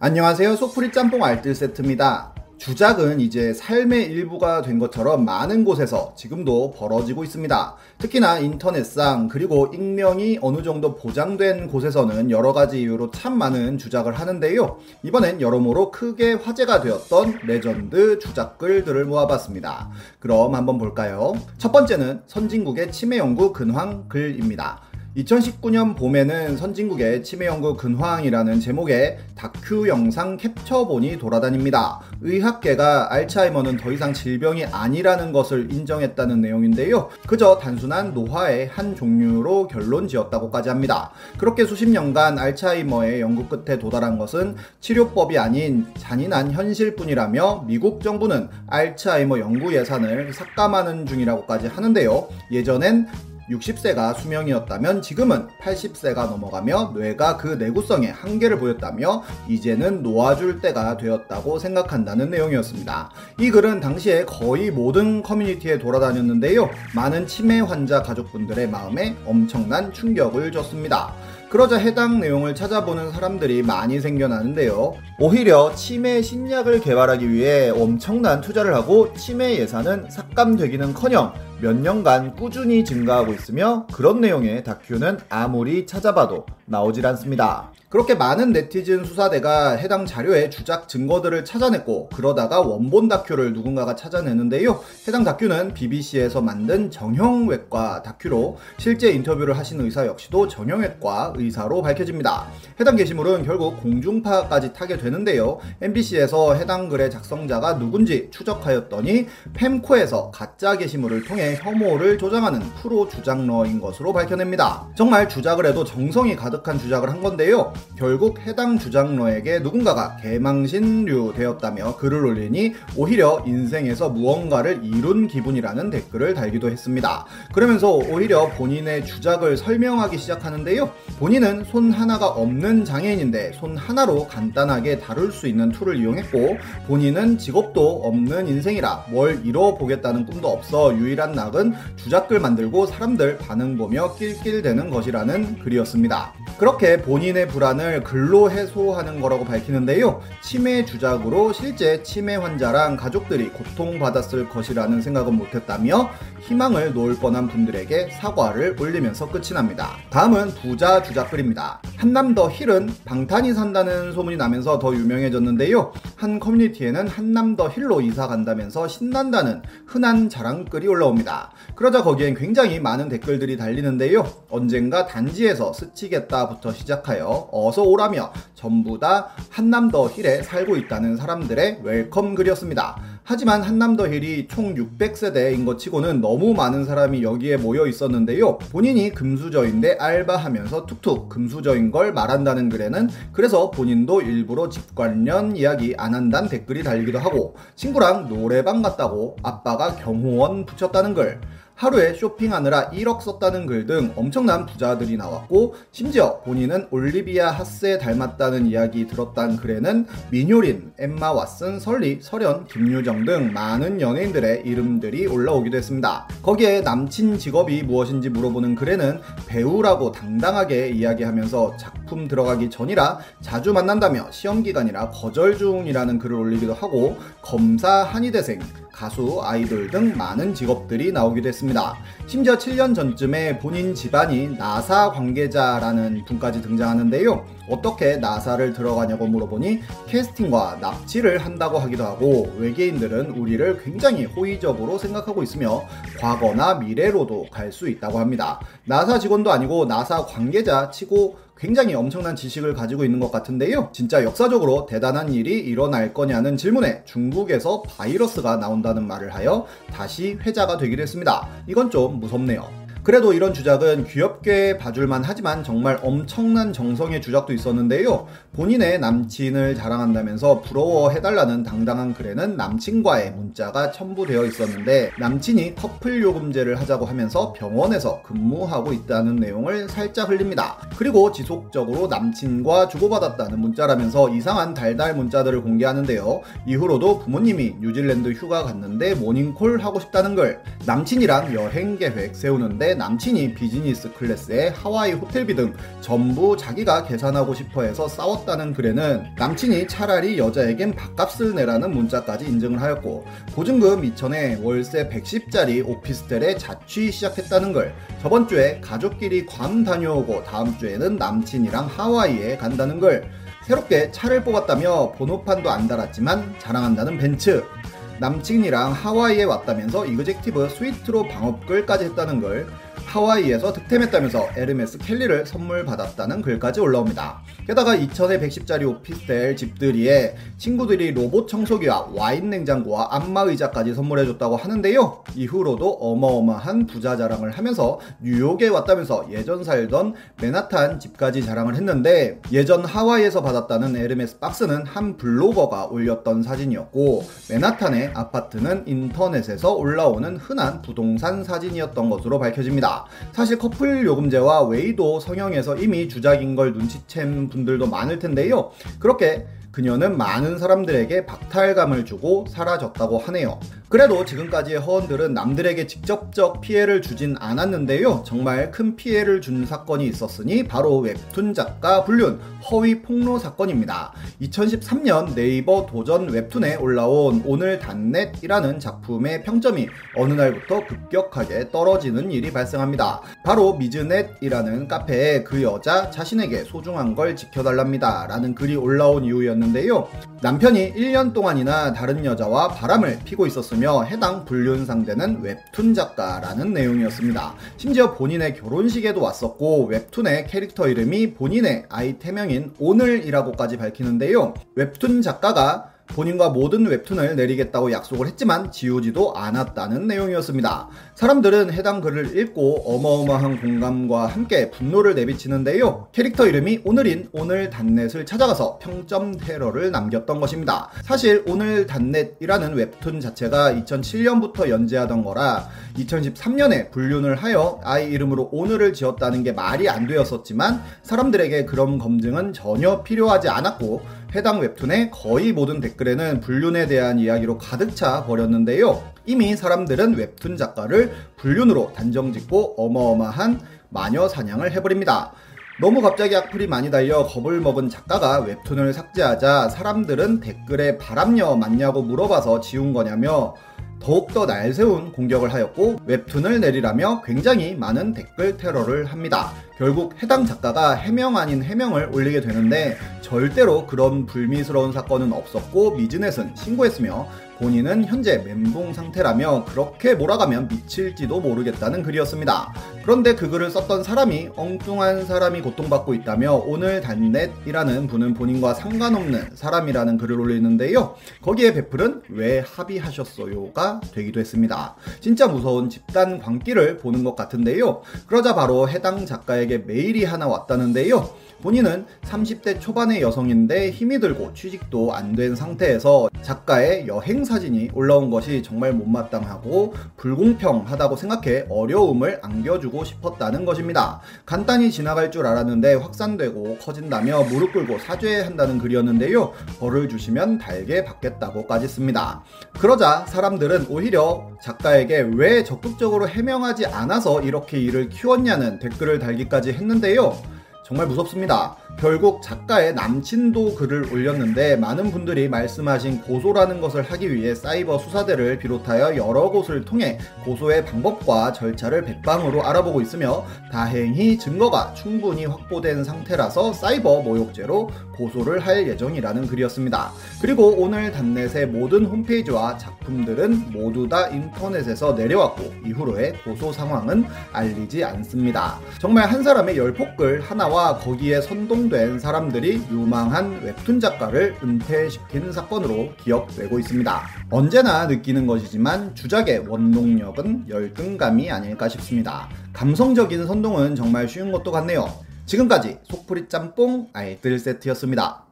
안녕하세요. 소프리 짬뽕 알뜰 세트입니다. 주작은 이제 삶의 일부가 된 것처럼 많은 곳에서 지금도 벌어지고 있습니다. 특히나 인터넷상 그리고 익명이 어느 정도 보장된 곳에서는 여러 가지 이유로 참 많은 주작을 하는데요. 이번엔 여러모로 크게 화제가 되었던 레전드 주작글들을 모아봤습니다. 그럼 한번 볼까요? 첫 번째는 선진국의 치매 연구 근황 글입니다. 2019년 봄에는 선진국의 치매 연구 근황이라는 제목의 다큐 영상 캡처본이 돌아다닙니다. 의학계가 알츠하이머는 더 이상 질병이 아니라는 것을 인정했다는 내용인데요. 그저 단순한 노화의 한 종류로 결론 지었다고까지 합니다. 그렇게 수십 년간 알츠하이머의 연구 끝에 도달한 것은 치료법이 아닌 잔인한 현실뿐이라며 미국 정부는 알츠하이머 연구 예산을 삭감하는 중이라고까지 하는데요. 예전엔 60세가 수명이었다면 지금은 80세가 넘어가며 뇌가 그 내구성의 한계를 보였다며 이제는 놓아줄 때가 되었다고 생각한다는 내용이었습니다. 이 글은 당시에 거의 모든 커뮤니티에 돌아다녔는데요. 많은 치매 환자 가족분들의 마음에 엄청난 충격을 줬습니다. 그러자 해당 내용을 찾아보는 사람들이 많이 생겨나는데요. 오히려 치매 신약을 개발하기 위해 엄청난 투자를 하고 치매 예산은 삭감되기는 커녕 몇 년간 꾸준히 증가하고 있으며 그런 내용의 다큐는 아무리 찾아봐도 나오질 않습니다. 그렇게 많은 네티즌 수사대가 해당 자료의 주작 증거들을 찾아냈고 그러다가 원본 다큐를 누군가가 찾아내는데요. 해당 다큐는 BBC에서 만든 정형외과 다큐로 실제 인터뷰를 하신 의사 역시도 정형외과 의사로 밝혀집니다. 해당 게시물은 결국 공중파까지 타게 되는데요. MBC에서 해당 글의 작성자가 누군지 추적하였더니 펨코에서 가짜 게시물을 통해 혐오를 조장하는 프로 주작러인 것으로 밝혀냅니다. 정말 주작을 해도 정성이 가득 한 주작을 한 건데요. 결국 해당 주작러에게 누군가가 개망신류 되었다며 글을 올리니 오히려 인생에서 무언가를 이룬 기분이라는 댓글을 달기도 했습니다. 그러면서 오히려 본인의 주작을 설명하기 시작하는데요. 본인은 손 하나가 없는 장애인인데 손 하나로 간단하게 다룰 수 있는 tool을 이용했고 본인은 직업도 없는 인생이라 뭘 이뤄보겠다는 꿈도 없어 유일한 낙은 주작글 만들고 사람들 반응 보며 낄낄대는 것이라는 글이었습니다. 그렇게 본인의 불안을 글로 해소하는 거라고 밝히는데요. 치매 주작으로 실제 치매 환자랑 가족들이 고통받았을 것이라는 생각은 못했다며 희망을 놓을 뻔한 분들에게 사과를 올리면서 끝이 납니다. 다음은 부자 주작글입니다. 한남 더 힐은 방탄이 산다는 소문이 나면서 더 유명해졌는데요. 한 커뮤니티에는 한남 더 힐로 이사 간다면서 신난다는 흔한 자랑글이 올라옵니다. 그러자 거기엔 굉장히 많은 댓글들이 달리는데요. 언젠가 단지에서 스치겠다부터 시작하여 어서 오라며 전부 다 한남 더 힐에 살고 있다는 사람들의 welcome 글이었습니다. 하지만 한남 더 힐이 총 600세대인 것 치고는 너무 많은 사람이 여기에 모여 있었는데요. 본인이 금수저인데 알바하면서 툭툭 금수저인 걸 말한다는 글에는 그래서 본인도 일부러 집 관련 이야기 안 한다는 댓글이 달리기도 하고 친구랑 노래방 갔다고 아빠가 경호원 붙였다는 글 하루에 쇼핑하느라 1억 썼다는 글 등 엄청난 부자들이 나왔고 심지어 본인은 올리비아 핫세 닮았다는 이야기 들었다는 글에는 민효린, 엠마 왓슨, 설리, 설현, 김유정 등 많은 연예인들의 이름들이 올라오기도 했습니다. 거기에 남친 직업이 무엇인지 물어보는 글에는 배우라고 당당하게 이야기하면서 작 품 들어가기 전이라 자주 만난다며 시험 기간이라 거절 중이라는 글을 올리기도 하고 검사 한의대생, 가수, 아이돌 등 많은 직업들이 나오기도 했습니다. 심지어 7년 전쯤에 본인 집안이 나사 관계자라는 분까지 등장하는데요. 어떻게 나사를 들어가냐고 물어보니 캐스팅과 납치를 한다고 하기도 하고 외계인들은 우리를 굉장히 호의적으로 생각하고 있으며 과거나 미래로도 갈 수 있다고 합니다. 나사 직원도 아니고 나사 관계자 치고 굉장히 엄청난 지식을 가지고 있는 것 같은데요. 진짜 역사적으로 대단한 일이 일어날 거냐는 질문에 중국에서 바이러스가 나온다는 말을 하여 다시 회자가 되기도 했습니다. 이건 좀 무섭네요. 그래도 이런 주작은 귀엽게 봐줄만 하지만 정말 엄청난 정성의 주작도 있었는데요. 본인의 남친을 자랑한다면서 부러워해달라는 당당한 글에는 남친과의 문자가 첨부되어 있었는데 남친이 커플 요금제를 하자고 하면서 병원에서 근무하고 있다는 내용을 살짝 흘립니다. 그리고 지속적으로 남친과 주고받았다는 문자라면서 이상한 달달 문자들을 공개하는데요. 이후로도 부모님이 뉴질랜드 휴가 갔는데 모닝콜 하고 싶다는 걸 남친이랑 여행 계획 세우는데 남친이 비즈니스 클래스에 하와이 호텔비 등 전부 자기가 계산하고 싶어 해서 싸웠다는 글에는 남친이 차라리 여자에겐 밥값을 내라는 문자까지 인증을 하였고 보증금 2천에 월세 110짜리 오피스텔에 자취 시작했다는 걸 저번 주에 가족끼리 괌 다녀오고 다음 주에는 남친이랑 하와이에 간다는 걸 새롭게 차를 뽑았다며 번호판도 안 달았지만 자랑한다는 벤츠. 남친이랑 하와이에 왔다면서 executive suite로 방업글까지 했다는 걸 하와이에서 득템했다면서 에르메스 켈리를 선물 받았다는 글까지 올라옵니다. 게다가 2천에 110짜리 오피스텔 집들이에 친구들이 로봇 청소기와 와인 냉장고와 안마 의자까지 선물해줬다고 하는데요. 이후로도 어마어마한 부자 자랑을 하면서 뉴욕에 왔다면서 예전 살던 맨하탄 집까지 자랑을 했는데 예전 하와이에서 받았다는 에르메스 박스는 한 블로거가 올렸던 사진이었고 맨하탄의 아파트는 인터넷에서 올라오는 흔한 부동산 사진이었던 것으로 밝혀집니다. 사실 커플 요금제와 웨이도 성형에서 이미 주작인 걸 눈치챈 분들도 많을 텐데요. 그렇게 그녀는 많은 사람들에게 박탈감을 주고 사라졌다고 하네요. 그래도 지금까지의 허언들은 남들에게 직접적 피해를 주진 않았는데요. 정말 큰 피해를 준 사건이 있었으니 바로 웹툰 작가 불륜 허위 폭로 사건입니다. 2013년 네이버 도전 웹툰에 올라온 오늘 단넷이라는 작품의 평점이 어느 날부터 급격하게 떨어지는 일이 발생합니다. 바로 미즈넷이라는 카페에 그 여자 자신에게 소중한 걸 지켜달랍니다. 라는 글이 올라온 이유였는데 요. 남편이 1년 동안이나 다른 여자와 바람을 피고 있었으며 해당 불륜 상대는 웹툰 작가라는 내용이었습니다. 심지어 본인의 결혼식에도 왔었고 웹툰의 캐릭터 이름이 본인의 아이 태명인 오늘이라고까지 밝히는데요. 웹툰 작가가 본인과 모든 웹툰을 내리겠다고 약속을 했지만 지우지도 않았다는 내용이었습니다. 사람들은 해당 글을 읽고 어마어마한 공감과 함께 분노를 내비치는데요. 캐릭터 이름이 오늘인 오늘 단넷을 찾아가서 평점 테러를 남겼던 것입니다. 사실 오늘 단넷이라는 웹툰 자체가 2007년부터 연재하던 거라 2013년에 불륜을 하여 아이 이름으로 오늘을 지었다는 게 말이 안 되었었지만 사람들에게 그런 검증은 전혀 필요하지 않았고 해당 웹툰의 거의 모든 댓글에는 불륜에 대한 이야기로 가득 차 버렸는데요. 이미 사람들은 웹툰 작가를 불륜으로 단정 짓고 어마어마한 마녀 사냥을 해버립니다. 너무 갑자기 악플이 많이 달려 겁을 먹은 작가가 웹툰을 삭제하자 사람들은 댓글에 바람녀 맞냐고 물어봐서 지운 거냐며 더욱더 날새운 공격을 하였고 웹툰을 내리라며 굉장히 많은 댓글 테러를 합니다. 결국 해당 작가가 해명 아닌 해명을 올리게 되는데 절대로 그런 불미스러운 사건은 없었고 미즈넷은 신고했으며 본인은 현재 멘붕 상태라며 그렇게 몰아가면 미칠지도 모르겠다는 글이었습니다. 그런데 그 글을 썼던 사람이 엉뚱한 사람이 고통받고 있다며 오늘 단넷이라는 분은 본인과 상관없는 사람이라는 글을 올리는데요. 거기에 베풀은 왜 합의하셨어요가 되기도 했습니다. 진짜 무서운 집단 광기를 보는 것 같은데요. 그러자 바로 해당 작가 에게 메일이 하나 왔다는데요. 본인은 30대 초반의 여성인데 힘이 들고 취직도 안 된 상태에서 작가의 여행 사진이 올라온 것이 정말 못마땅하고 불공평하다고 생각해 어려움을 안겨주고 싶었다는 것입니다. 간단히 지나갈 줄 알았는데 확산되고 커진다며 무릎 꿇고 사죄한다는 글이었는데요. 벌을 주시면 달게 받겠다고까지 씁니다. 그러자 사람들은 오히려 작가에게 왜 적극적으로 해명하지 않아서 이렇게 일을 키웠냐는 댓글을 달기까지 했는데요. 정말 무섭습니다. 결국 작가의 남친도 글을 올렸는데 많은 분들이 말씀하신 고소라는 것을 하기 위해 사이버 수사대를 비롯하여 여러 곳을 통해 고소의 방법과 절차를 백방으로 알아보고 있으며 다행히 증거가 충분히 확보된 상태라서 사이버 모욕죄로 고소를 할 예정이라는 글이었습니다. 그리고 오늘 단넷의 모든 홈페이지와 작품들은 모두 다 인터넷에서 내려왔고 이후로의 고소 상황은 알리지 않습니다. 정말 한 사람의 열폭글 하나와 거기에 선동 선동된 사람들이 유망한 웹툰 작가를 은퇴시킨 사건으로 기억되고 있습니다. 언제나 느끼는 것이지만 주작의 원동력은 열등감이 아닐까 싶습니다. 감성적인 선동은 정말 쉬운 것도 같네요. 지금까지 속풀이 짬뽕 알뜰 세트였습니다.